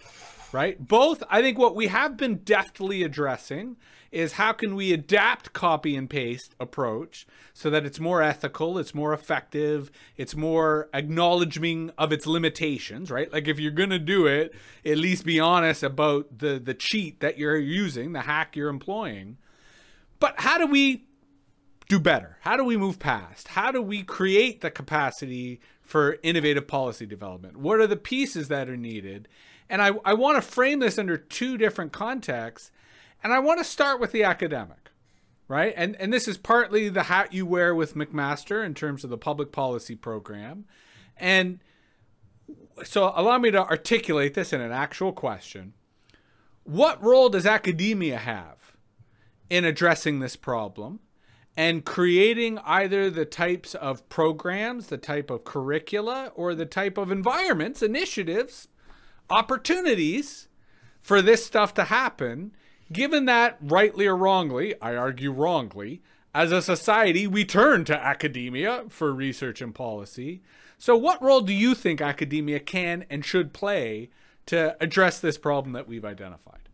Right? Both, I think what we have been deftly addressing is how can we adapt copy and paste approach so that it's more ethical, it's more effective, it's more acknowledging of its limitations, right? Like if you're going to do it, at least be honest about the the cheat that you're using, the hack you're employing. But how do we do better? How do we move past? How do we create the capacity for innovative policy development? What are the pieces that are needed? And I, I want to frame this under two different contexts. And I want to start with the academic, right? And, and this is partly the hat you wear with McMaster in terms of the public policy program. And so allow me to articulate this in an actual question. What role does academia have in addressing this problem and creating either the types of programs, the type of curricula, or the type of environments, initiatives, opportunities for this stuff to happen, given that, rightly or wrongly, I argue wrongly, as a society, we turn to academia for research and policy. So, what role do you think academia can and should play to address this problem that we've identified?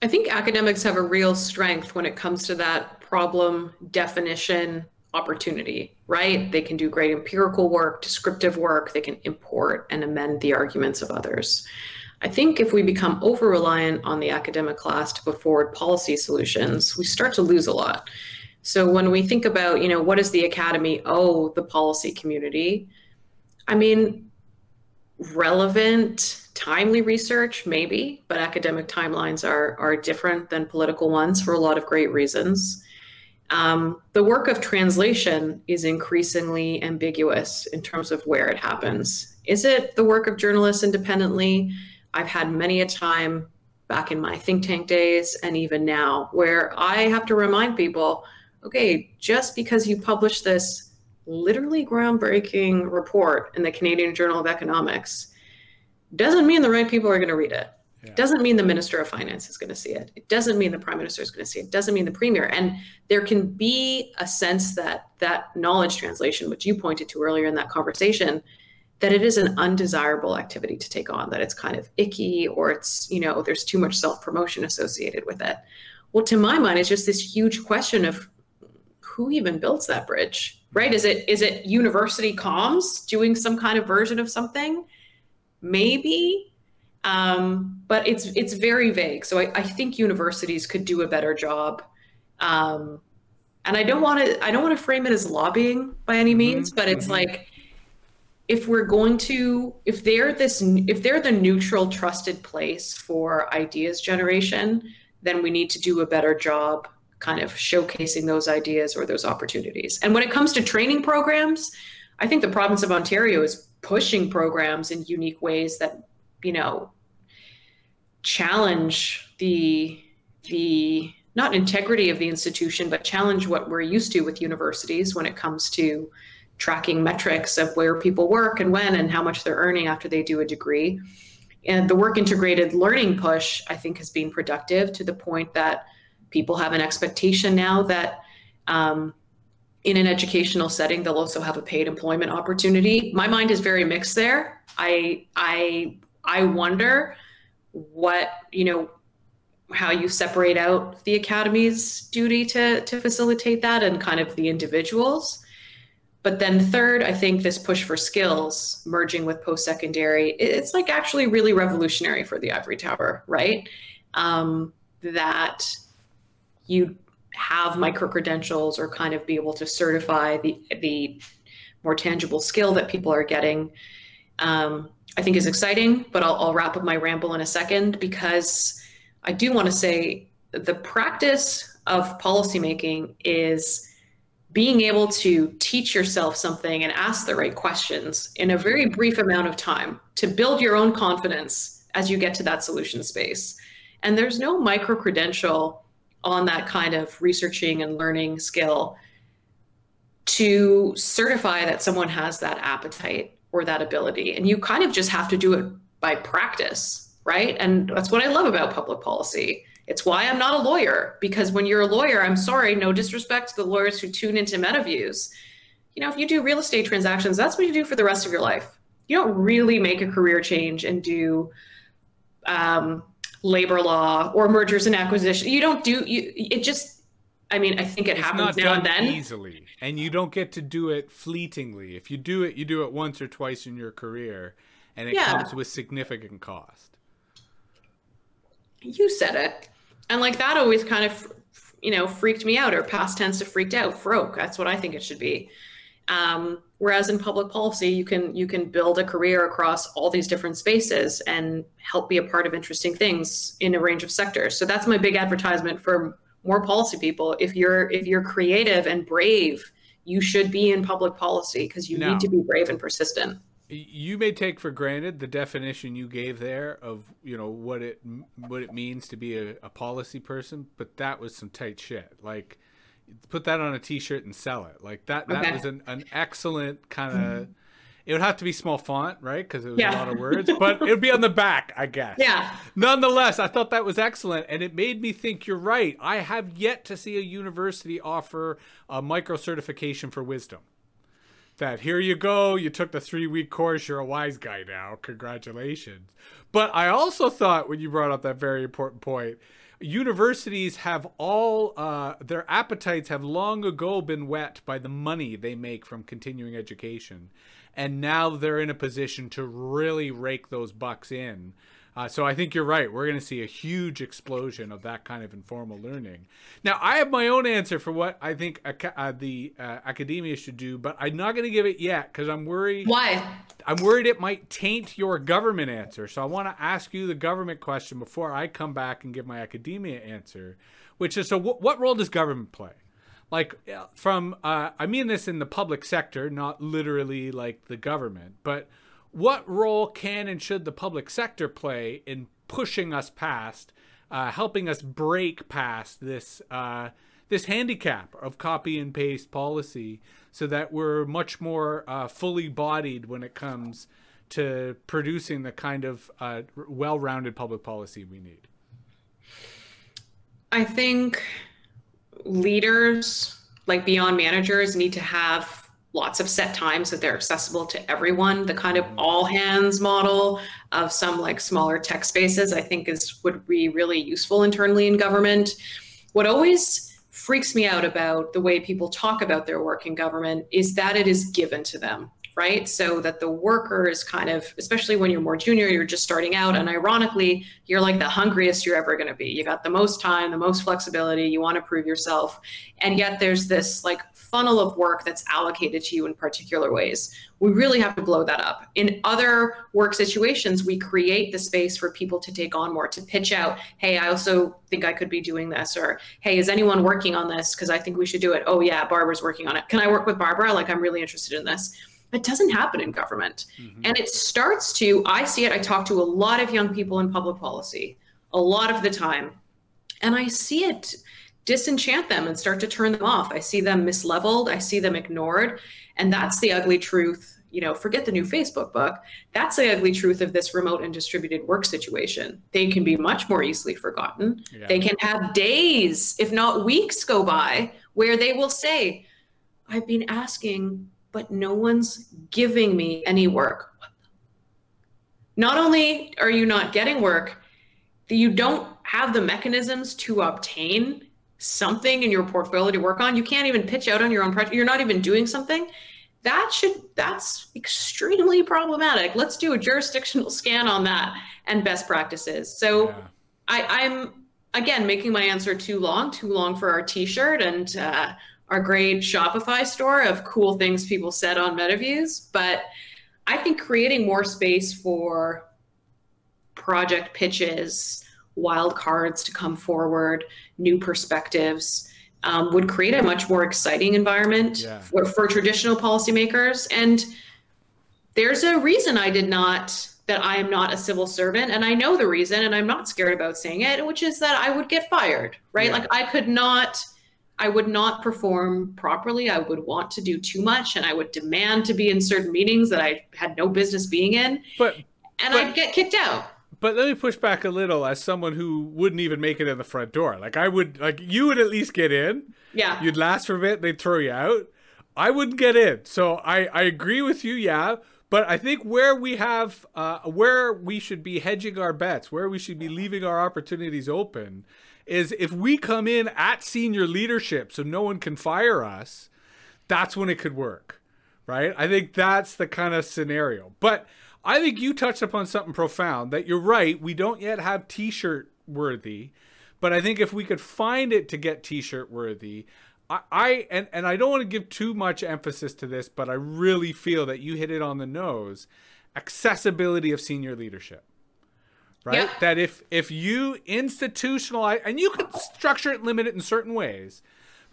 I think academics have a real strength when it comes to that problem definition opportunity, right? They can do great empirical work, descriptive work, they can import and amend the arguments of others. I think if we become over reliant on the academic class to put forward policy solutions, we start to lose a lot. So when we think about, you know, what does the academy owe the policy community? I mean, relevant timely research maybe but academic timelines are are different than political ones for a lot of great reasons um, the work of translation is increasingly ambiguous in terms of where it happens is it the work of journalists independently i've had many a time back in my think tank days and even now where i have to remind people okay just because you publish this literally groundbreaking report in the Canadian Journal of Economics doesn't mean the right people are going to read it. Yeah. Doesn't mean the Minister of Finance is going to see it. It doesn't mean the Prime Minister is going to see it. it. Doesn't mean the Premier. And there can be a sense that that knowledge translation, which you pointed to earlier in that conversation, that it is an undesirable activity to take on, that it's kind of icky or it's, you know, there's too much self promotion associated with it. Well, to my mind, it's just this huge question of who even builds that bridge, right? Is it is it university comms doing some kind of version of something? Maybe, um, but it's it's very vague. So I, I, think universities could do a better job. Um, and I don't want to I don't want to frame it as lobbying by any mm-hmm. means, mm-hmm. but it's mm-hmm. like if we're going to if they're this if they're the neutral trusted place for ideas generation then we need to do a better job kind of showcasing those ideas or those opportunities and when it comes to training programs i think the province of ontario is pushing programs in unique ways that you know challenge the the not integrity of the institution but challenge what we're used to with universities when it comes to tracking metrics of where people work and when and how much they're earning after they do a degree. And the work integrated learning push, I think, has been productive to the point that people have an expectation now that um, in an educational setting, they'll also have a paid employment opportunity. My mind is very mixed there. I I I wonder what you know how you separate out the academy's duty to to facilitate that and kind of the individuals but then third, I think this push for skills merging with post-secondary, it's like actually really revolutionary for the ivory tower, right? Um, that you have micro credentials or kind of be able to certify the the more tangible skill that people are getting. Um, I think is exciting, but I'll, I'll wrap up my ramble in a second because I do want to say the practice of policymaking is being able to teach yourself something and ask the right questions in a very brief amount of time to build your own confidence as you get to that solution space. And there's no micro credential on that kind of researching and learning skill to certify that someone has that appetite or that ability. And you kind of just have to do it by practice, right? And that's what I love about public policy it's why I'm not a lawyer, because when you're a lawyer, I'm sorry, no disrespect to the lawyers who tune into MetaViews. You know, if you do real estate transactions, that's what you do for the rest of your life. You don't really make a career change and do um, labor law or mergers and acquisition. You don't do you. It just. I mean, I think it it's happens now and then easily, and you don't get to do it fleetingly. If you do it, you do it once or twice in your career, and it yeah. comes with significant cost. You said it and like that always kind of you know freaked me out or past tense to freaked out froke that's what i think it should be um, whereas in public policy you can you can build a career across all these different spaces and help be a part of interesting things in a range of sectors so that's my big advertisement for more policy people if you're if you're creative and brave you should be in public policy because you need to be brave and persistent you may take for granted the definition you gave there of you know what it what it means to be a, a policy person, but that was some tight shit. Like, put that on a T-shirt and sell it. Like that that okay. was an, an excellent kind of. Mm-hmm. It would have to be small font, right? Because it was yeah. a lot of words, but it would be on the back, I guess. Yeah. Nonetheless, I thought that was excellent, and it made me think you're right. I have yet to see a university offer a micro certification for wisdom that here you go, you took the three week course, you're a wise guy now. Congratulations. But I also thought when you brought up that very important point, universities have all uh, their appetites have long ago been wet by the money they make from continuing education and now they're in a position to really rake those bucks in uh, so I think you're right. We're going to see a huge explosion of that kind of informal learning. Now, I have my own answer for what I think uh, the uh, academia should do, but I'm not going to give it yet because I'm worried. Why? I'm worried it might taint your government answer. So I want to ask you the government question before I come back and give my academia answer, which is so w- what role does government play? Like from uh, I mean this in the public sector, not literally like the government, but what role can and should the public sector play in pushing us past, uh, helping us break past this uh, this handicap of copy and paste policy, so that we're much more uh, fully bodied when it comes to producing the kind of uh, well-rounded public policy we need? I think leaders, like beyond managers, need to have lots of set times that they're accessible to everyone. The kind of all hands model of some like smaller tech spaces, I think, is would be really useful internally in government. What always freaks me out about the way people talk about their work in government is that it is given to them right? So that the worker is kind of, especially when you're more junior, you're just starting out. And ironically, you're like the hungriest you're ever going to be. You got the most time, the most flexibility, you want to prove yourself. And yet there's this like funnel of work that's allocated to you in particular ways. We really have to blow that up. In other work situations, we create the space for people to take on more, to pitch out, hey, I also think I could be doing this, or hey, is anyone working on this? Because I think we should do it. Oh, yeah, Barbara's working on it. Can I work with Barbara? Like, I'm really interested in this it doesn't happen in government. Mm-hmm. And it starts to, I see it, I talk to a lot of young people in public policy a lot of the time, and I see it disenchant them and start to turn them off. I see them misleveled, I see them ignored. And that's the ugly truth. You know, forget the new Facebook book. That's the ugly truth of this remote and distributed work situation. They can be much more easily forgotten. Yeah. They can have days, if not weeks, go by where they will say, I've been asking but no one's giving me any work. Not only are you not getting work, you don't have the mechanisms to obtain something in your portfolio to work on. You can't even pitch out on your own project. You're not even doing something. That should that's extremely problematic. Let's do a jurisdictional [laughs] scan on that and best practices. So yeah. I, I'm again making my answer too long, too long for our t-shirt and uh, our great Shopify store of cool things people said on MetaViews. But I think creating more space for project pitches, wild cards to come forward, new perspectives. Um, would create a much more exciting environment yeah. for, for traditional policymakers. And there's a reason I did not that I am not a civil servant. And I know the reason, and I'm not scared about saying it, which is that I would get fired, right? Yeah. Like I could not I would not perform properly. I would want to do too much and I would demand to be in certain meetings that I had no business being in. But and but, I'd get kicked out. But let me push back a little as someone who wouldn't even make it in the front door. Like I would like you would at least get in. Yeah. You'd last for a bit, they'd throw you out. I wouldn't get in. So I I agree with you, yeah. But I think where we have, uh, where we should be hedging our bets, where we should be leaving our opportunities open, is if we come in at senior leadership so no one can fire us, that's when it could work. Right? I think that's the kind of scenario. But I think you touched upon something profound that you're right, we don't yet have t-shirt worthy, but I think if we could find it to get t-shirt worthy, I, I and, and I don't want to give too much emphasis to this, but I really feel that you hit it on the nose. Accessibility of senior leadership right? That if if you institutionalize and you could structure it, limit it in certain ways,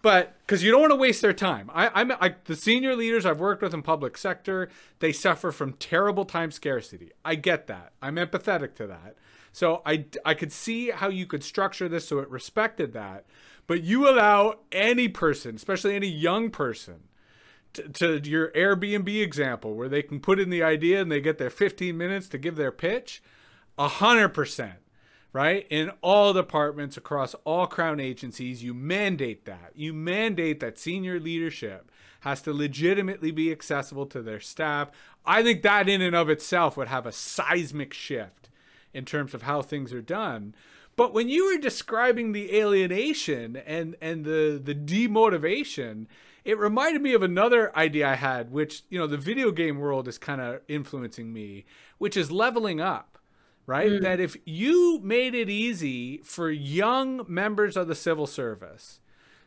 but because you don't want to waste their time. I, I'm I, the senior leaders I've worked with in public sector, they suffer from terrible time scarcity. I get that. I'm empathetic to that. So I I could see how you could structure this so it respected that, but you allow any person, especially any young person. To, to your Airbnb example, where they can put in the idea and they get their 15 minutes to give their pitch, a hundred percent right? In all departments across all crown agencies you mandate that. You mandate that senior leadership has to legitimately be accessible to their staff. I think that in and of itself would have a seismic shift in terms of how things are done. But when you were describing the alienation and and the the demotivation it reminded me of another idea i had which you know the video game world is kind of influencing me which is leveling up right? Mm. That if you made it easy for young members of the civil service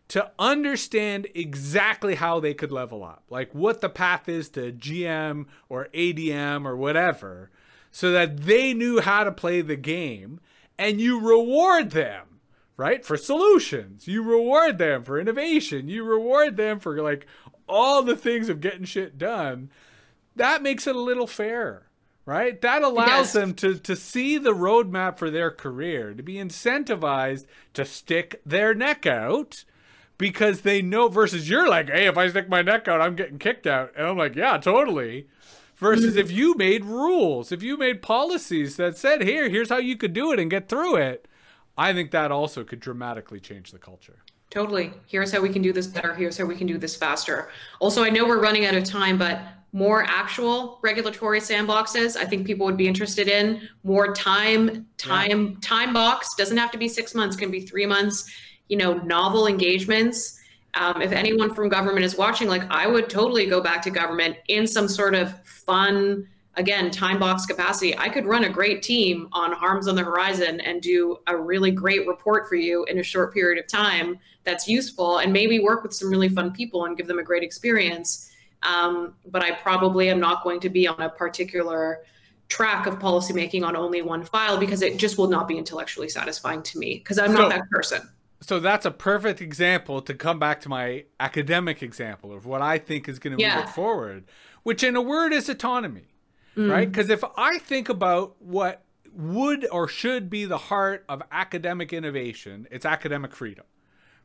to understand exactly how they could level up, like what the path is to GM or ADM or whatever, so that they knew how to play the game and you reward them right for solutions you reward them for innovation you reward them for like all the things of getting shit done that makes it a little fairer right? That allows them to to see the roadmap for their career, to be incentivized to stick their neck out because they know versus you're like, hey, if I stick my neck out, I'm getting kicked out. And I'm like, yeah, totally. versus if you made rules, if you made policies that said, here, here's how you could do it and get through it, I think that also could dramatically change the culture. Totally. Here's how we can do this better. Here's how we can do this faster. Also, I know we're running out of time, but more actual regulatory sandboxes i think people would be interested in. More time time yeah. time box. Doesn't have to be six months. Can be three months you know novel engagements. Um, if anyone from government is watching like i would totally go back to government in some sort of fun again time box capacity. I could run a great team on harms on the horizon and do a really great report for you in a short period of time that's useful and maybe work with some really fun people and give them a great experience um, but I probably am not going to be on a particular track of policymaking on only one file because it just will not be intellectually satisfying to me because I'm not that person. So that's a perfect example to come back to my academic example of what I think is going to yeah. move it forward, which in a word is autonomy, mm. right? Because if I think about what would or should be the heart of academic innovation, it's academic freedom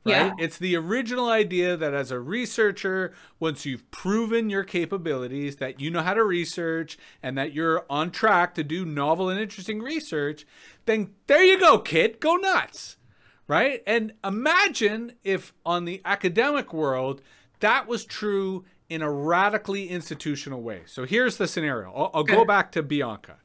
right? Yeah. It's the original idea that as a researcher, once you've proven your capabilities, that you know how to research and that you're on track to do novel and interesting research, then there you go, kid, go nuts, right? And imagine if on the academic world, that was true in a radically institutional way. So here's the scenario. I'll, I'll go back to Bianca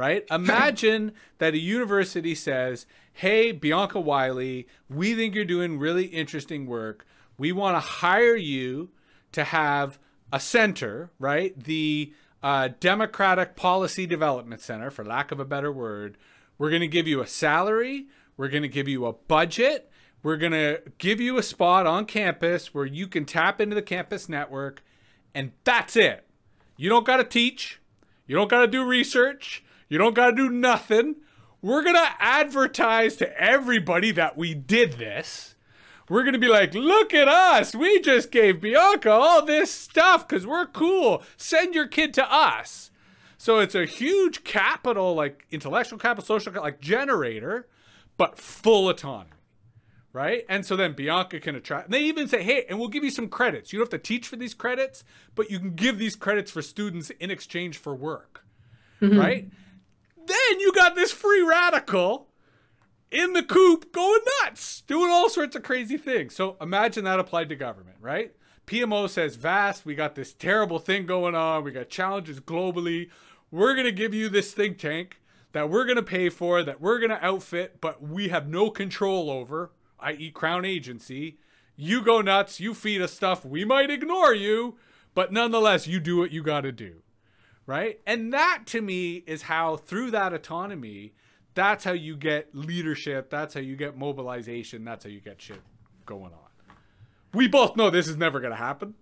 right? [clears throat] Imagine that a university says, hey, Bianca Wylie, we think you're doing really interesting work. We want to hire you to have a center, right? The uh, Democratic Policy Development Center, for lack of a better word. We're going to give you a salary. We're going to give you a budget. We're going to give you a spot on campus where you can tap into the campus network. And that's it. You don't got to teach. You don't got to do research. You don't got to do nothing. We're going to advertise to everybody that we did this. We're going to be like, look at us. We just gave Bianca all this stuff because we're cool. Send your kid to us. So it's a huge capital, like intellectual capital, social capital, like generator, but full autonomy. Right. And so then Bianca can attract, and they even say, hey, and we'll give you some credits. You don't have to teach for these credits, but you can give these credits for students in exchange for work. Mm-hmm. Right. Then you got this free radical in the coop going nuts, doing all sorts of crazy things. So imagine that applied to government, right? PMO says, Vast, we got this terrible thing going on. We got challenges globally. We're going to give you this think tank that we're going to pay for, that we're going to outfit, but we have no control over, i.e., Crown Agency. You go nuts. You feed us stuff. We might ignore you, but nonetheless, you do what you got to do right? And that to me is how through that autonomy, that's how you get leadership, that's how you get mobilization, that's how you get shit going on. We both know this is never going to happen.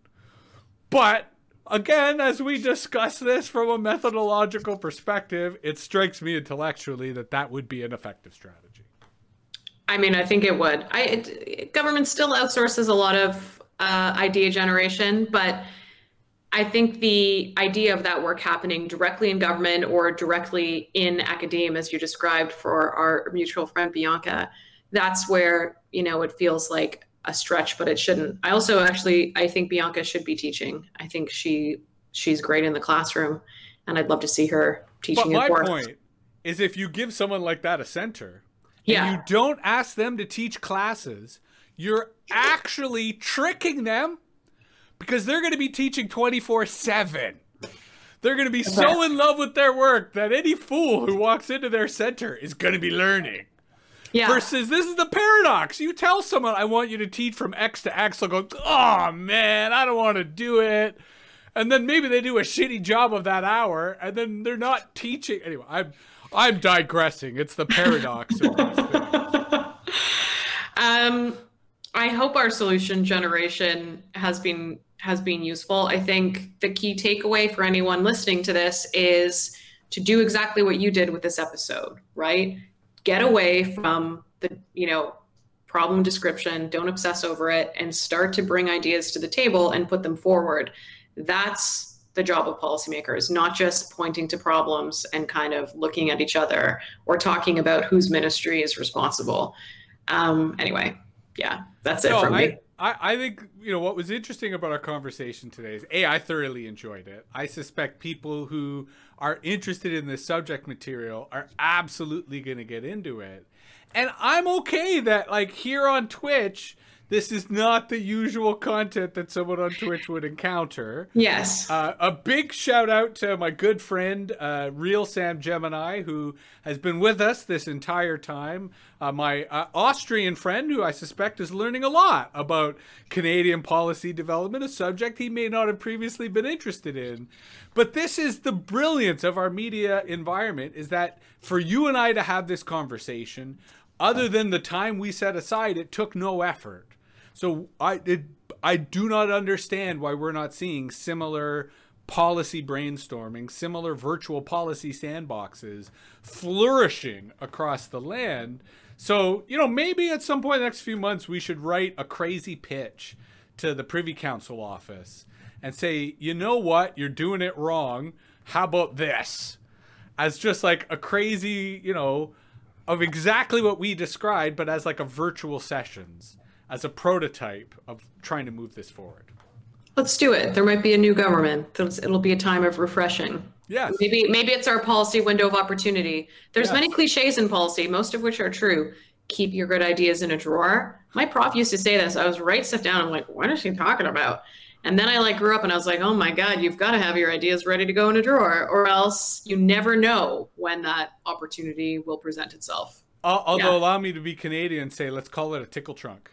But again, as we discuss this from a methodological perspective, it strikes me intellectually that that would be an effective strategy. I mean, I think it would. I it, government still outsources a lot of uh, idea generation, but I think the idea of that work happening directly in government or directly in academia, as you described for our mutual friend Bianca, that's where you know it feels like a stretch, but it shouldn't. I also actually I think Bianca should be teaching. I think she she's great in the classroom, and I'd love to see her teaching. But my point is, if you give someone like that a center, yeah. you don't ask them to teach classes, you're actually tricking them because they're going to be teaching 24 7. They're going to be so in love with their work that any fool who walks into their center is going to be learning. Yeah. Versus, this is the paradox. You tell someone, I want you to teach from X to X, they'll go, oh man, I don't want to do it. And then maybe they do a shitty job of that hour, and then they're not teaching. Anyway, I'm I'm digressing. It's the paradox of these things. [laughs] Um, I hope our solution generation has been has been useful. I think the key takeaway for anyone listening to this is to do exactly what you did with this episode, right? Get away from the, you know, problem description, don't obsess over it and start to bring ideas to the table and put them forward. That's the job of policymakers, not just pointing to problems and kind of looking at each other or talking about whose ministry is responsible. Um, anyway, yeah, that's it no, for me. I, I think you know what was interesting about our conversation today is a I thoroughly enjoyed it. I suspect people who are interested in this subject material are absolutely going to get into it, and I'm okay that like here on Twitch this is not the usual content that someone on Twitch would encounter. Yes. Uh, a big shout out to my good friend, uh, Real Sam Gemini, who has been with us this entire time. Uh, my uh, Austrian friend, who I suspect is learning a lot about Canadian policy development, a subject he may not have previously been interested in. But this is the brilliance of our media environment: is that for you and I to have this conversation, other than the time we set aside, it took no effort. So I it, I do not understand why we're not seeing similar policy brainstorming, similar virtual policy sandboxes flourishing across the land. So, you know, maybe at some point in the next few months we should write a crazy pitch to the Privy Council office and say, "You know what? You're doing it wrong. How about this?" As just like a crazy, you know, of exactly what we described but as like a virtual sessions as a prototype of trying to move this forward. Let's do it. There might be a new government. It'll be a time of refreshing. Yes. Maybe maybe it's our policy window of opportunity. There's yes. many cliches in policy, most of which are true. Keep your good ideas in a drawer. My prof used to say this. I was write stuff down. I'm like, what is she talking about? And then I like grew up and I was like, oh my God, you've got to have your ideas ready to go in a drawer, or else you never know when that opportunity will present itself. although yeah. allow me to be Canadian and say, let's call it a tickle trunk.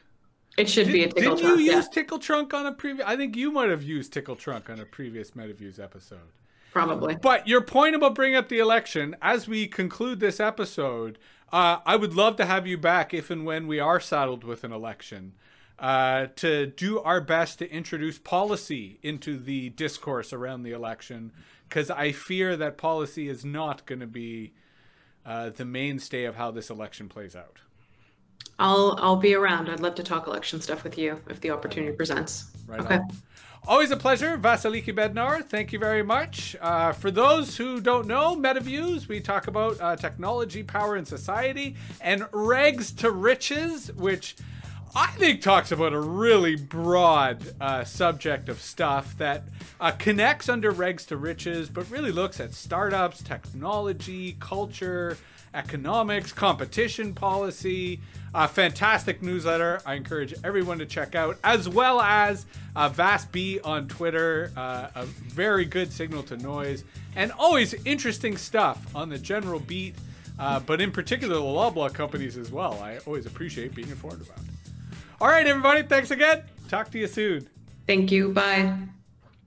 It should Did, be a tickle trunk. didn't trunk. you yeah. use tickle trunk on a previous? I think you might have used tickle trunk on a previous MetaViews episode. Probably. But your point about bringing up the election, as we conclude this episode, uh, I would love to have you back if and when we are saddled with an election. Uh, to do our best to introduce policy into the discourse around the election, because I fear that policy is not going to be uh, the mainstay of how this election plays out. I'll I'll be around. I'd love to talk election stuff with you if the opportunity presents. Right okay. On. Always a pleasure, Vasiliki Bednar. Thank you very much. Uh, for those who don't know, MetaViews, we talk about uh, technology, power, and society, and Regs to Riches, which I think talks about a really broad uh, subject of stuff that uh, connects under Regs to Riches, but really looks at startups, technology, culture, economics, competition policy. A fantastic newsletter. I encourage everyone to check out, as well as uh, Vass B on Twitter. Uh, a very good signal to noise, and always interesting stuff on the general beat, uh, but in particular the Loblaw companies as well. I always appreciate being informed about. All right, everybody. Thanks again. Talk to you soon. Thank you. Bye.